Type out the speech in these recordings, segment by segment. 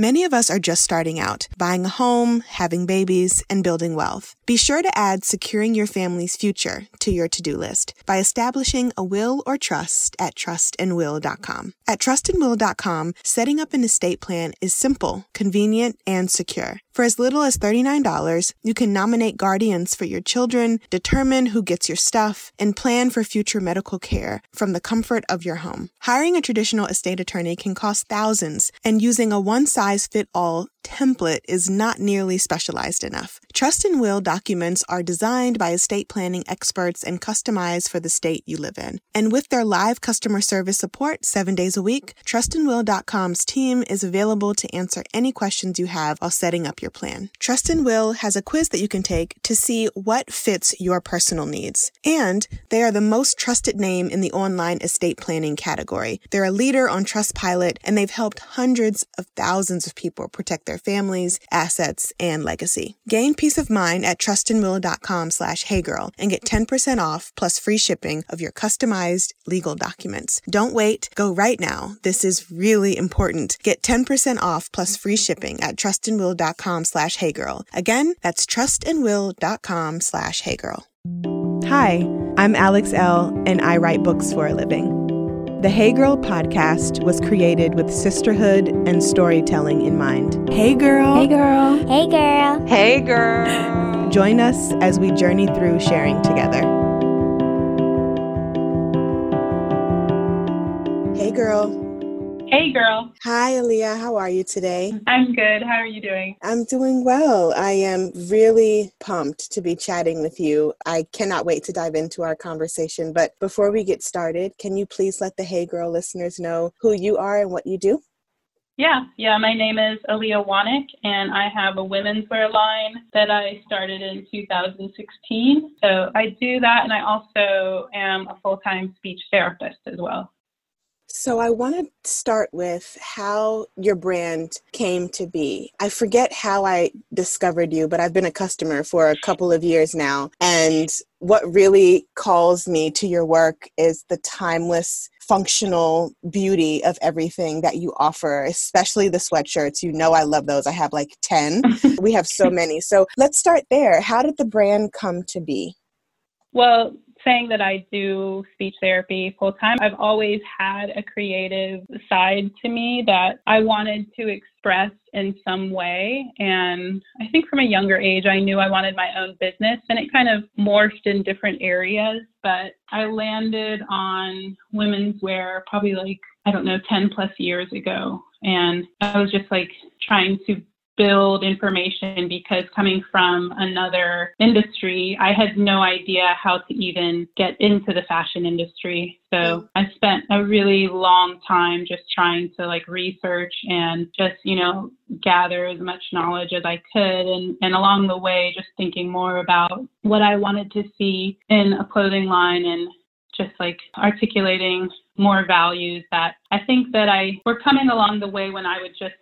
Many of us are just starting out, buying a home, having babies, and building wealth. Be sure to add securing your family's future to your to do list by establishing a will or trust at trustandwill.com. At trustandwill.com, setting up an estate plan is simple, convenient, and secure. For as little as $39, you can nominate guardians for your children, determine who gets your stuff, and plan for future medical care from the comfort of your home. Hiring a traditional estate attorney can cost thousands, and using a one size fit all template is not nearly specialized enough. Trust and Will documents are designed by estate planning experts and customized for the state you live in. And with their live customer service support seven days a week, trustandwill.com's team is available to answer any questions you have while setting up your plan. Trust and Will has a quiz that you can take to see what fits your personal needs. And they are the most trusted name in the online estate planning category. They're a leader on Trustpilot and they've helped hundreds of thousands of people protect their families, assets, and legacy. Gain peace of mind at trustandwill.com slash heygirl and get 10% off plus free shipping of your customized legal documents. Don't wait. Go right now. This is really important. Get 10% off plus free shipping at trustandwill.com slash heygirl. Again, that's trustandwill.com slash heygirl. Hi, I'm Alex Elle, and I write books for a living. The Hey Girl podcast was created with sisterhood and storytelling in mind. Hey girl. Hey girl. Hey girl. Hey girl. Join us as we journey through sharing together. Hey girl. Hey, girl. Hi, Aliya. How are you today? I'm good. How are you doing? I'm doing well. I am really pumped to be chatting with you. I cannot wait to dive into our conversation. But before we get started, can you please let the Hey Girl listeners know who you are and what you do? Yeah, yeah. My name is Aliya Wanek, and I have a women's wear line that I started in 2016. So I do that, and I also am a full time speech therapist as well. So, I want to start with how your brand came to be. I forget how I discovered you, but I've been a customer for a couple of years now. And what really calls me to your work is the timeless, functional beauty of everything that you offer, especially the sweatshirts. You know, I love those. I have like 10. we have so many. So, let's start there. How did the brand come to be? Well, saying that I do speech therapy full time, I've always had a creative side to me that I wanted to express in some way. And I think from a younger age, I knew I wanted my own business and it kind of morphed in different areas. But I landed on women's wear probably like, I don't know, 10 plus years ago. And I was just like trying to build information because coming from another industry, I had no idea how to even get into the fashion industry. So I spent a really long time just trying to like research and just, you know, gather as much knowledge as I could. And, and along the way, just thinking more about what I wanted to see in a clothing line and just like articulating more values that I think that I were coming along the way when I would just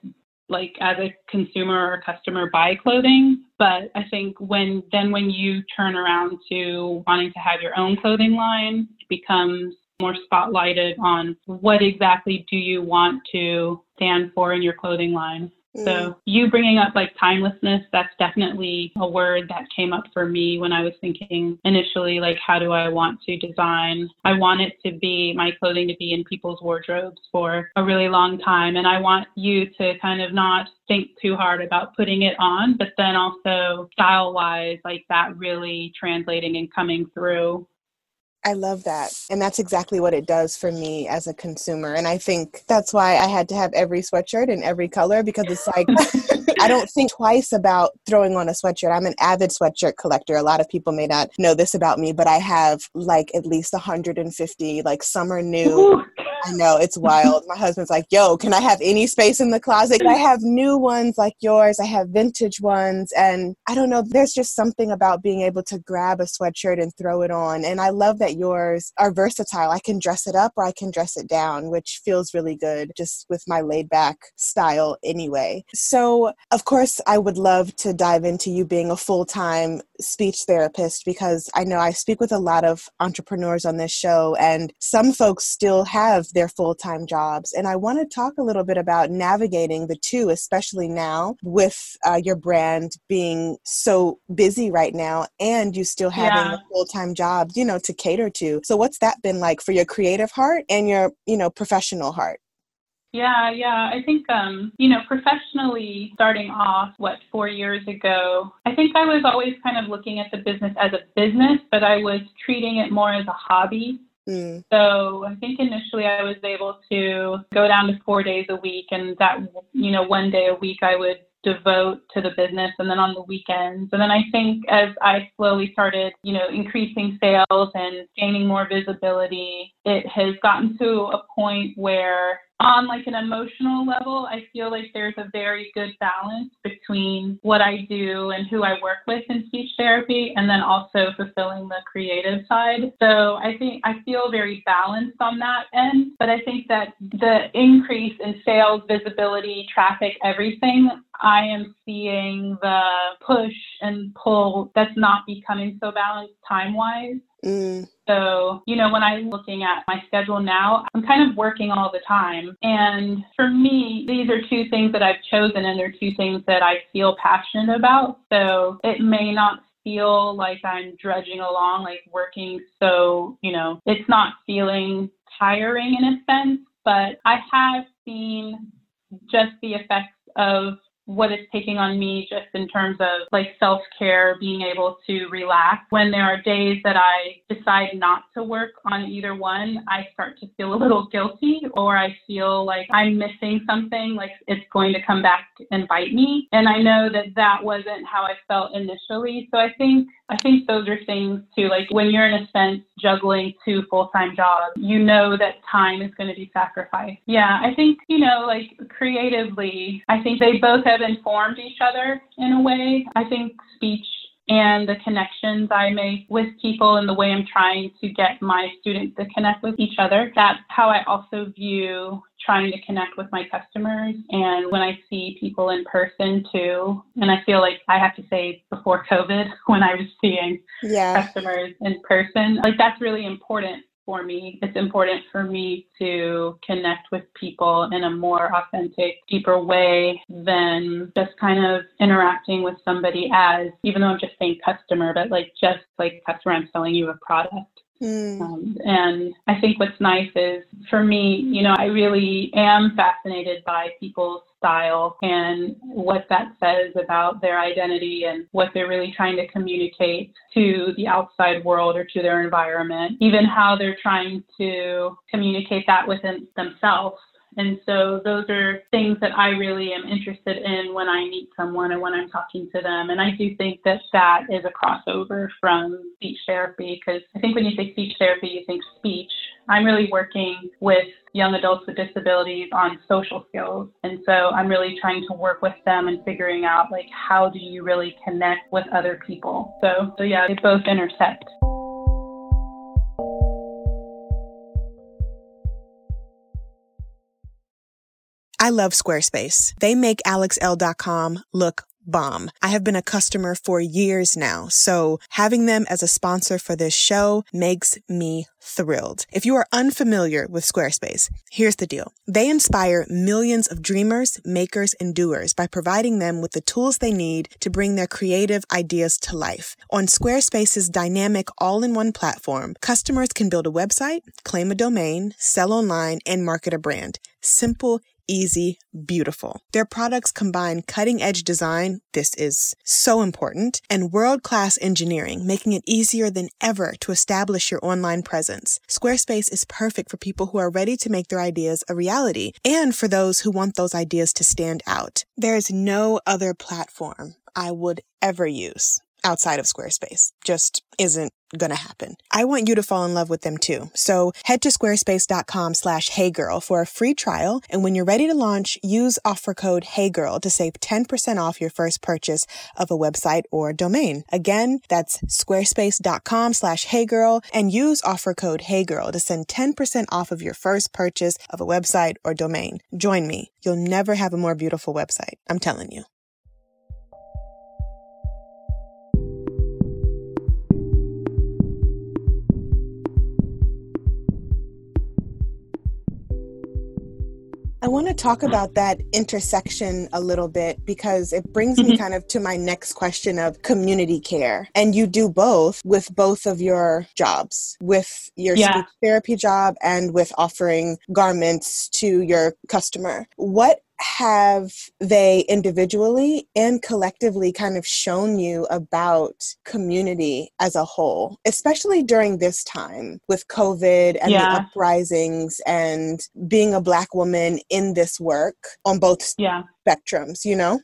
like as a consumer or customer buy clothing. But i think when then when you turn around to wanting to have your own clothing line it becomes more spotlighted on what exactly do you want to stand for in your clothing line so mm. you bringing up like timelessness, that's definitely a word that came up for me when I was thinking initially, like, how do I want to design? I want it to be my clothing to be in people's wardrobes for a really long time. And I want you to kind of not think too hard about putting it on, but then also style wise, like that really translating and coming through I love that. And that's exactly what it does for me as a consumer. And I think that's why I had to have every sweatshirt in every color because it's like I don't think twice about throwing on a sweatshirt. I'm an avid sweatshirt collector. A lot of people may not know this about me, but I have like at least 150 like summer new. I know it's wild. My husband's like, "Yo, can I have any space in the closet?" I have new ones like yours. I have vintage ones, and I don't know. There's just something about being able to grab a sweatshirt and throw it on. And I love that yours are versatile. I can dress it up or I can dress it down, which feels really good just with my laid back style anyway. So, of course, I would love to dive into you being a full time speech therapist because I know I speak with a lot of entrepreneurs on this show, and some folks still have their full time jobs. And I want to talk a little bit about navigating the two, especially now with uh, your brand being so busy right now and you still having yeah. a full time job, you know, to cater to. So, what's that been like for your creative heart and your, you know, professional heart? Yeah, yeah. I think, um, you know, professionally starting off, what, four years ago, I think I was always kind of looking at the business as a business, but I was treating it more as a hobby. Mm. So I think initially I was able to go down to four days a week, and that, you know, one day a week I would devote to the business and then on the weekends. And then I think as I slowly started, you know, increasing sales and gaining more visibility, it has gotten to a point where on like an emotional level, I feel like there's a very good balance between what I do and who I work with in speech therapy and then also fulfilling the creative side. So I think I feel very balanced on that end, but I think that the increase in sales, visibility, traffic, everything, I am seeing the push and pull that's not becoming so balanced time wise. Mm. So, you know, when I'm looking at my schedule now, I'm kind of working all the time. And for me, these are two things that I've chosen, and they're two things that I feel passionate about. So it may not feel like I'm drudging along, like working so, you know, it's not feeling tiring in a sense, but I have seen just the effects of what it's taking on me just in terms of like self care, being able to relax. When there are days that I decide not to work on either one, I start to feel a little guilty or I feel like I'm missing something, like it's going to come back and bite me. And I know that that wasn't how I felt initially. So I think I think those are things too. Like when you're in a sense juggling two full time jobs, you know that time is going to be sacrificed. Yeah, I think, you know, like creatively, I think they both have informed each other in a way. I think speech and the connections I make with people and the way I'm trying to get my students to connect with each other. That's how I also view trying to connect with my customers and when I see people in person too. And I feel like I have to say before COVID, when I was seeing yeah. customers in person, like that's really important for me. It's important for me to connect with people in a more authentic, deeper way than just kind of interacting with somebody as, even though I'm just saying customer, but like just like customer, I'm selling you a product. Mm. Um, and I think what's nice is for me, you know, I really am fascinated by people's style and what that says about their identity and what they're really trying to communicate to the outside world or to their environment, even how they're trying to communicate that within themselves. And so those are things that I really am interested in when I meet someone and when I'm talking to them. And I do think that that is a crossover from speech therapy because I think when you say speech therapy, you think speech. I'm really working with young adults with disabilities on social skills. And so I'm really trying to work with them and figuring out like how do you really connect with other people. So, so yeah, they both intersect. I love Squarespace. They make alexelle.com look bomb. I have been a customer for years now, so having them as a sponsor for this show makes me thrilled. If you are unfamiliar with Squarespace, here's the deal. They inspire millions of dreamers, makers, and doers by providing them with the tools they need to bring their creative ideas to life. On Squarespace's dynamic all-in-one platform, customers can build a website, claim a domain, sell online, and market a brand. Simple, easy, beautiful. Their products combine cutting edge design, this is so important, and world class engineering, making it easier than ever to establish your online presence. Squarespace is perfect for people who are ready to make their ideas a reality and for those who want those ideas to stand out. There is no other platform I would ever use outside of Squarespace. Just isn't gonna happen. I want you to fall in love with them too. So head to squarespace.com slash heygirl for a free trial. And when you're ready to launch, use offer code heygirl to save 10% off your first purchase of a website or domain. Again, that's squarespace.com slash heygirl and use offer code heygirl to send 10% off of your first purchase of a website or domain. Join me. You'll never have a more beautiful website. I'm telling you. I want to talk about that intersection a little bit because it brings me mm-hmm. kind of to my next question of community care. And you do both with both of your jobs, with your yeah. speech therapy job and with offering garments to your customer. What have they individually and collectively kind of shown you about community as a whole, especially during this time with COVID and yeah. the uprisings and being a Black woman in this work on both yeah. spectrums, you know?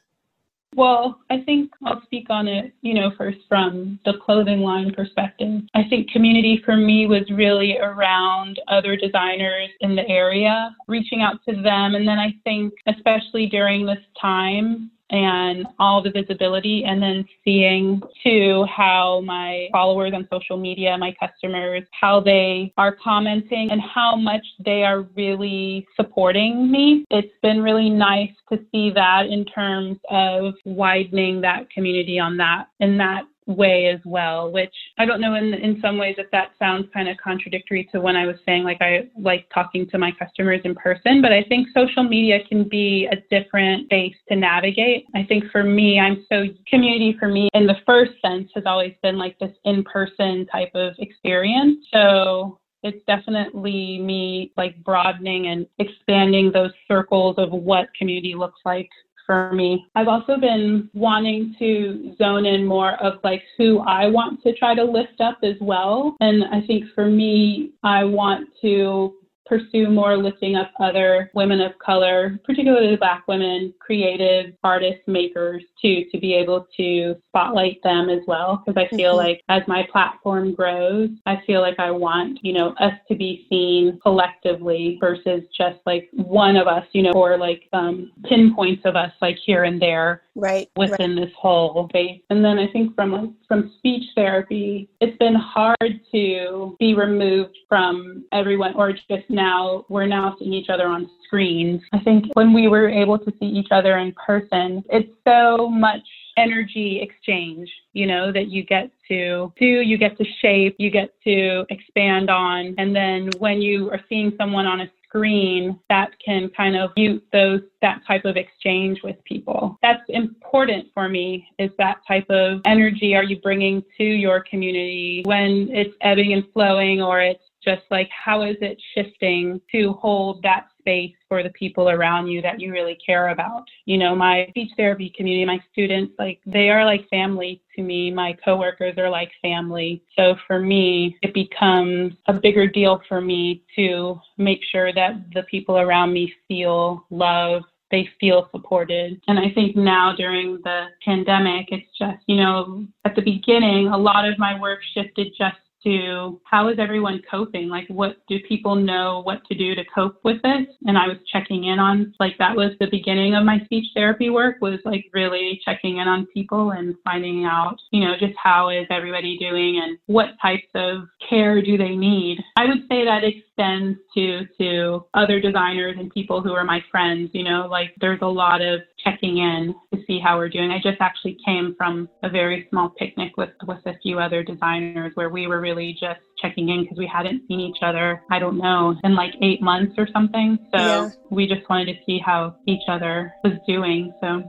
Well, I think I'll speak on it, you know, first from the clothing line perspective. I think community for me was really around other designers in the area, reaching out to them. And then I think, especially during this time, and all the visibility and then seeing too how my followers on social media, my customers, how they are commenting and how much they are really supporting me. It's been really nice to see that in terms of widening that community on that in that way as well, which I don't know in in some ways if that sounds kind of contradictory to when I was saying like I like talking to my customers in person, but I think social media can be a different base to navigate. I think for me, I'm so community for me in the first sense has always been like this in-person type of experience. So it's definitely me like broadening and expanding those circles of what community looks like for me. I've also been wanting to zone in more of like who I want to try to lift up as well. And I think for me, I want to pursue more lifting up other women of color, particularly black women, creative artists, makers, too, to be able to spotlight them as well. Because I feel mm-hmm. like as my platform grows, I feel like I want, you know, us to be seen collectively versus just like one of us, you know, or like um, pinpoints of us like here and there right within right. this whole space. And then I think from from speech therapy, it's been hard to be removed from everyone or just now we're now seeing each other on screens. I think when we were able to see each other in person, it's so much energy exchange, you know, that you get to do, you get to shape, you get to expand on. And then when you are seeing someone on a screen that can kind of mute those that type of exchange with people. That's important for me is that type of energy are you bringing to your community when it's ebbing and flowing or it's just like how is it shifting to hold that space for the people around you that you really care about. You know, my speech therapy community, my students, like they are like family to me. My coworkers are like family. So for me, it becomes a bigger deal for me to make sure that the people around me feel love they feel supported. And I think now during the pandemic, it's just, you know, at the beginning, a lot of my work shifted just to how is everyone coping? Like, what do people know what to do to cope with this? And I was checking in on, like, that was the beginning of my speech therapy work, was like really checking in on people and finding out, you know, just how is everybody doing and what types of care do they need. I would say that extends to to other designers and people who are my friends, you know, like there's a lot of checking in to see how we're doing. I just actually came from a very small picnic with with a few other designers where we were really just checking in because we hadn't seen each other, I don't know, in like eight months or something. So yeah. we just wanted to see how each other was doing. So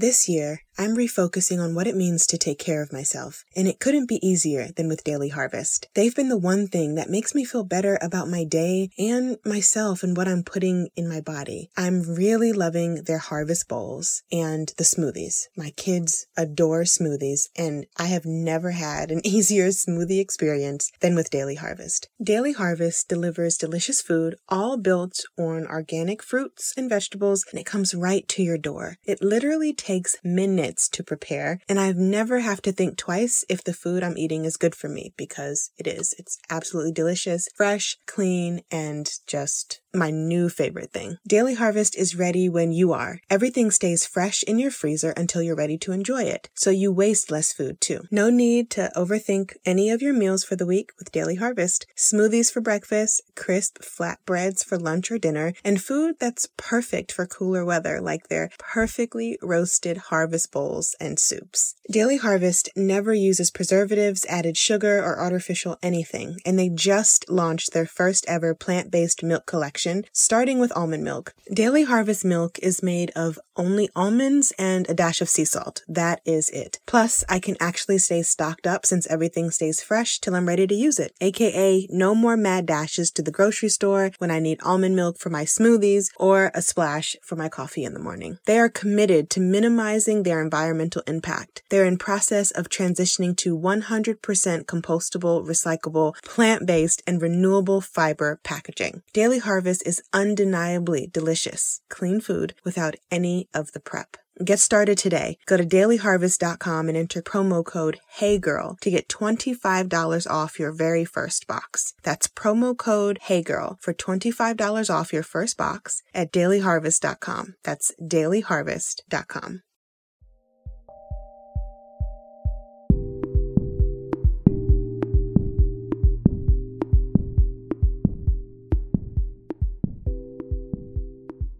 This year, I'm refocusing on what it means to take care of myself, and it couldn't be easier than with Daily Harvest. They've been the one thing that makes me feel better about my day and myself and what I'm putting in my body. I'm really loving their harvest bowls and the smoothies. My kids adore smoothies, and I have never had an easier smoothie experience than with Daily Harvest. Daily Harvest delivers delicious food, all built on organic fruits and vegetables, and it comes right to your door. It literally takes minutes to prepare, and I've never have to think twice if the food I'm eating is good for me because it is. It's absolutely delicious, fresh, clean, and just my new favorite thing. Daily Harvest is ready when you are. Everything stays fresh in your freezer until you're ready to enjoy it, so you waste less food too. No need to overthink any of your meals for the week with Daily Harvest. Smoothies for breakfast, crisp flatbreads for lunch or dinner, and food that's perfect for cooler weather like their perfectly roasted harvest bowls and soups. Daily Harvest never uses preservatives, added sugar, or artificial anything, and they just launched their first ever plant-based milk collection, starting with almond milk. Daily Harvest milk is made of only almonds and a dash of sea salt. That is it. Plus, I can actually stay stocked up since everything stays fresh till I'm ready to use it. AKA, no more mad dashes to the grocery store when I need almond milk for my smoothies or a splash for my coffee in the morning. They are committed to minimizing their environmental impact. They're in process of transitioning to 100% compostable, recyclable, plant-based, and renewable fiber packaging. Daily Harvest is undeniably delicious, clean food without any of the prep. Get started today. Go to dailyharvest.com and enter promo code HeyGirl to get $25 off your very first box. That's promo code HeyGirl for $25 off your first box at dailyharvest.com. That's dailyharvest.com.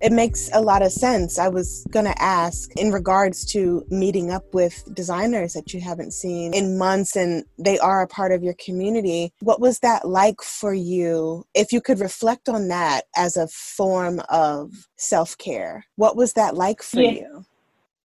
It makes a lot of sense. I was going to ask in regards to meeting up with designers that you haven't seen in months and they are a part of your community. What was that like for you? If you could reflect on that as a form of self care, what was that like for yeah. you?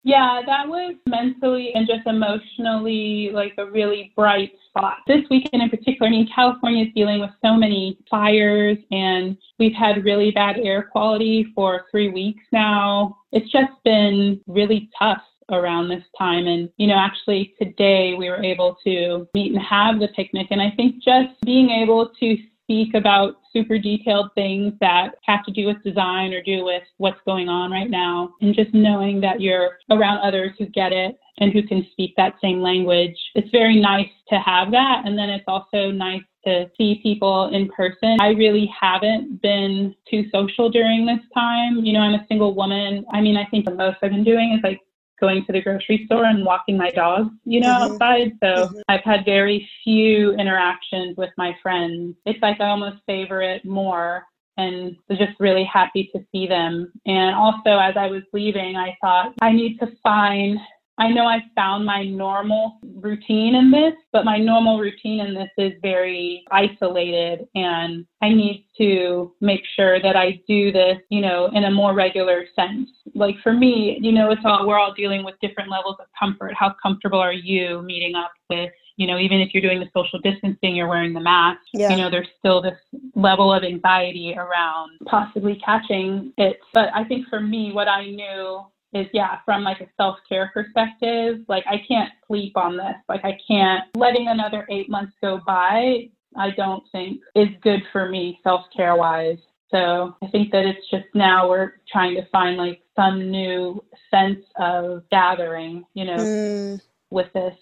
Yeah, that was mentally and just emotionally like a really bright spot. This weekend in particular, I mean, California is dealing with so many fires and we've had really bad air quality for three weeks now. It's just been really tough around this time. And, you know, actually today we were able to meet and have the picnic. And I think just being able to speak about super detailed things that have to do with design or do with what's going on right now. And just knowing that you're around others who get it and who can speak that same language. It's very nice to have that. And then it's also nice to see people in person. I really haven't been too social during this time. You know, I'm a single woman. I mean, I think the most I've been doing is like going to the grocery store and walking my dog, you know, mm-hmm. outside. So mm-hmm. I've had very few interactions with my friends. It's like I almost favor it more and was just really happy to see them. And also, as I was leaving, I thought I need to find I know I found my normal routine in this, but my normal routine in this is very isolated and I need to make sure that I do this, you know, in a more regular sense. Like for me, you know, it's all we're all dealing with different levels of comfort. How comfortable are you meeting up with you know, even if you're doing the social distancing, you're wearing the mask, yeah. you know, there's still this level of anxiety around possibly catching it. But I think for me, what I knew is yeah from like a self-care perspective like i can't sleep on this. Like i can't letting another eight months go by i don't think is good for me self-care wise so i think that it's just now we're trying to find like some new sense of gathering you know mm. with this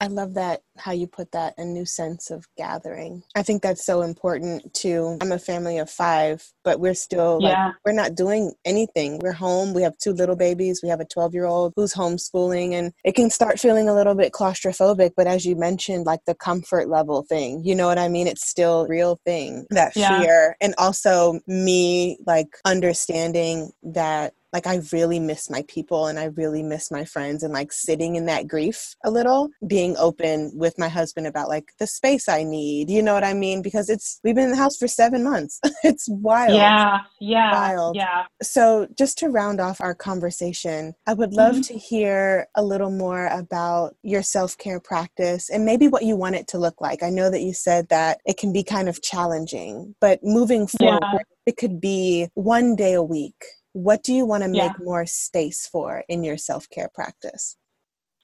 I love that how you put that a new sense of gathering. I think that's so important too. I'm a family of five, but we're still yeah. like we're not doing anything. We're home. We have two little babies. We have a 12 year old who's homeschooling, and it can start feeling a little bit claustrophobic. But as you mentioned, like the comfort level thing, you know what I mean? It's still real thing that yeah. fear, and also me like understanding that like I really miss my people and I really miss my friends and like sitting in that grief a little, being open with my husband about like the space I need. You know what I mean? Because it's we've been in the house for seven months. it's wild. Yeah. Yeah. Wild. Yeah. So just to round off our conversation, I would love mm-hmm. to hear a little more about your self-care practice and maybe what you want it to look like. I know that you said that it can be kind of challenging, but moving forward, yeah. it could be one day a week what do you want to make yeah. more space for in your self care practice?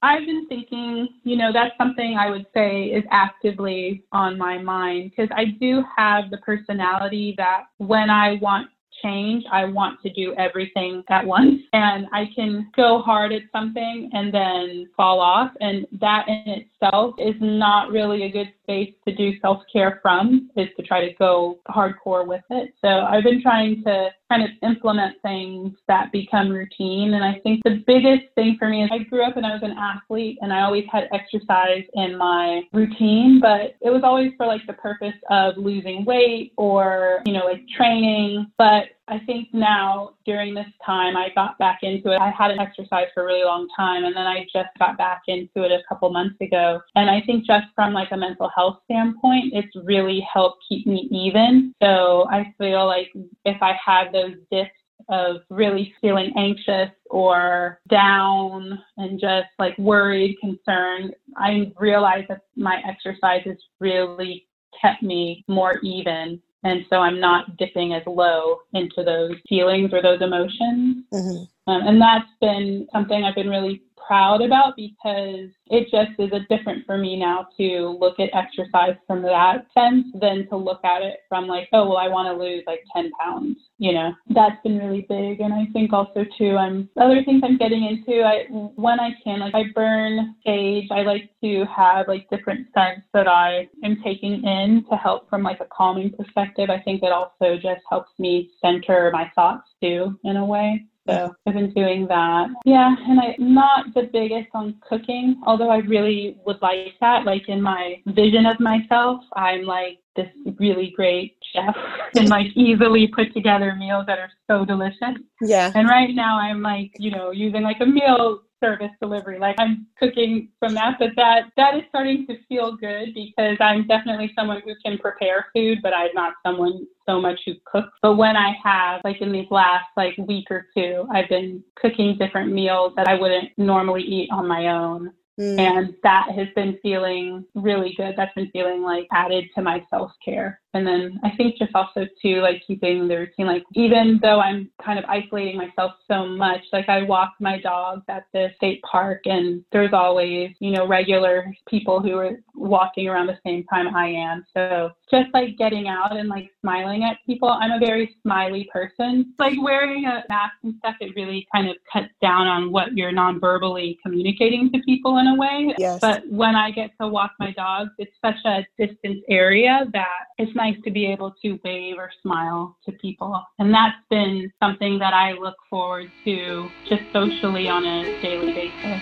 I've been thinking, you know, that's something I would say is actively on my mind because I do have the personality that when I want change, I want to do everything at once. And I can go hard at something and then fall off. And that in itself is not really a good space to do self care from is to try to go hardcore with it. So I've been trying to kind of implement things that become routine. And I think the biggest thing for me is I grew up and I was an athlete and I always had exercise in my routine, but it was always for like the purpose of losing weight or, you know, like training. But I think now during this time, I got back into it. I hadn't exercised for a really long time, and then I just got back into it a couple months ago. And I think just from like a mental health standpoint, it's really helped keep me even. So I feel like if I had those dips of really feeling anxious or down and just like worried, concerned, I realized that my exercise has really kept me more even and so I'm not dipping as low into those feelings or those emotions. Mm-hmm. Um, and that's been something I've been really proud about because it just is a different for me now to look at exercise from that sense than to look at it from like, oh, well, I want to lose like 10 pounds. You know, that's been really big. And I think also too, I'm other things I'm getting into. I when I can, like I burn sage. I like to have like different scents that I am taking in to help from like a calming perspective. I think it also just helps me center my thoughts too in a way. So I've been doing that. Yeah, and I'm not the biggest on cooking, although I really would like that. Like in my vision of myself, I'm like this really great chef and like easily put together meals that are so delicious. Yeah. And right now I'm like, you know, using like a meal service delivery. Like I'm cooking from that, but that that is starting to feel good because I'm definitely someone who can prepare food, but I'm not someone so much who cooks. But when I have, like in these last like week or two, I've been cooking different meals that I wouldn't normally eat on my own. Mm. And that has been feeling really good. That's been feeling like added to my self care. And then I think just also too, like keeping the routine, like even though I'm kind of isolating myself so much, like I walk my dogs at the state park and there's always, you know, regular people who are walking around the same time I am. So just like getting out and like smiling at people. I'm a very smiley person. Like wearing a mask and stuff, it really kind of cuts down on what you're non-verbally communicating to people in a way. Yes. But when I get to walk my dogs, it's such a distance area that it's nice to be able to wave or smile to people. And that's been something that I look forward to just socially on a daily basis.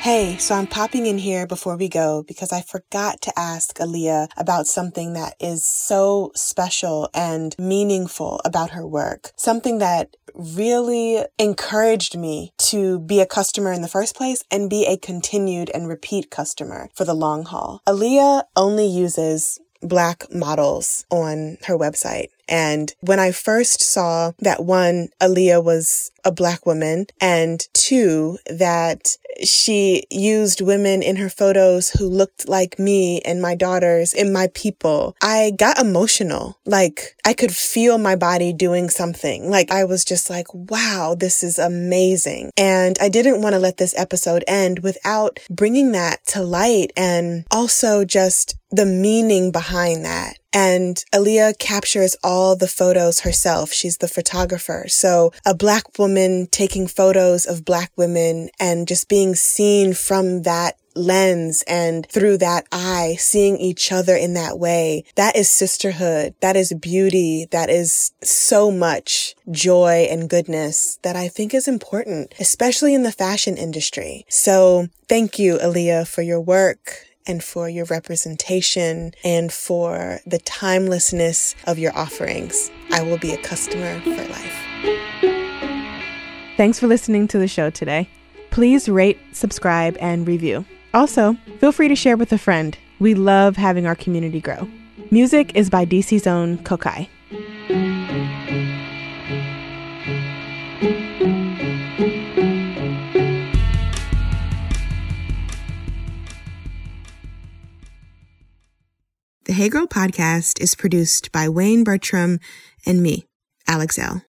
Hey, so I'm popping in here before we go because I forgot to ask Aliya about something that is so special and meaningful about her work. Something that really encouraged me to be a customer in the first place and be a continued and repeat customer for the long haul. Aliya only uses black models on her website. And when I first saw that one, Aliya was a black woman and two, that she used women in her photos who looked like me and my daughters and my people. I got emotional. Like I could feel my body doing something. Like I was just like, wow, this is amazing. And I didn't want to let this episode end without bringing that to light and also just the meaning behind that. And Aliya captures all the photos herself. She's the photographer. So a black woman taking photos of black women and just being seen from that lens and through that eye, seeing each other in that way. That is sisterhood. That is beauty. That is so much joy and goodness that I think is important, especially in the fashion industry. So thank you, Aliya, for your work and for your representation and for the timelessness of your offerings. I will be a customer for life. Thanks for listening to the show today. Please rate, subscribe, and review. Also, feel free to share with a friend. We love having our community grow. Music is by DC's own Kokai. The Hey Girl podcast is produced by Wayne Bertram and me, Alex Elle.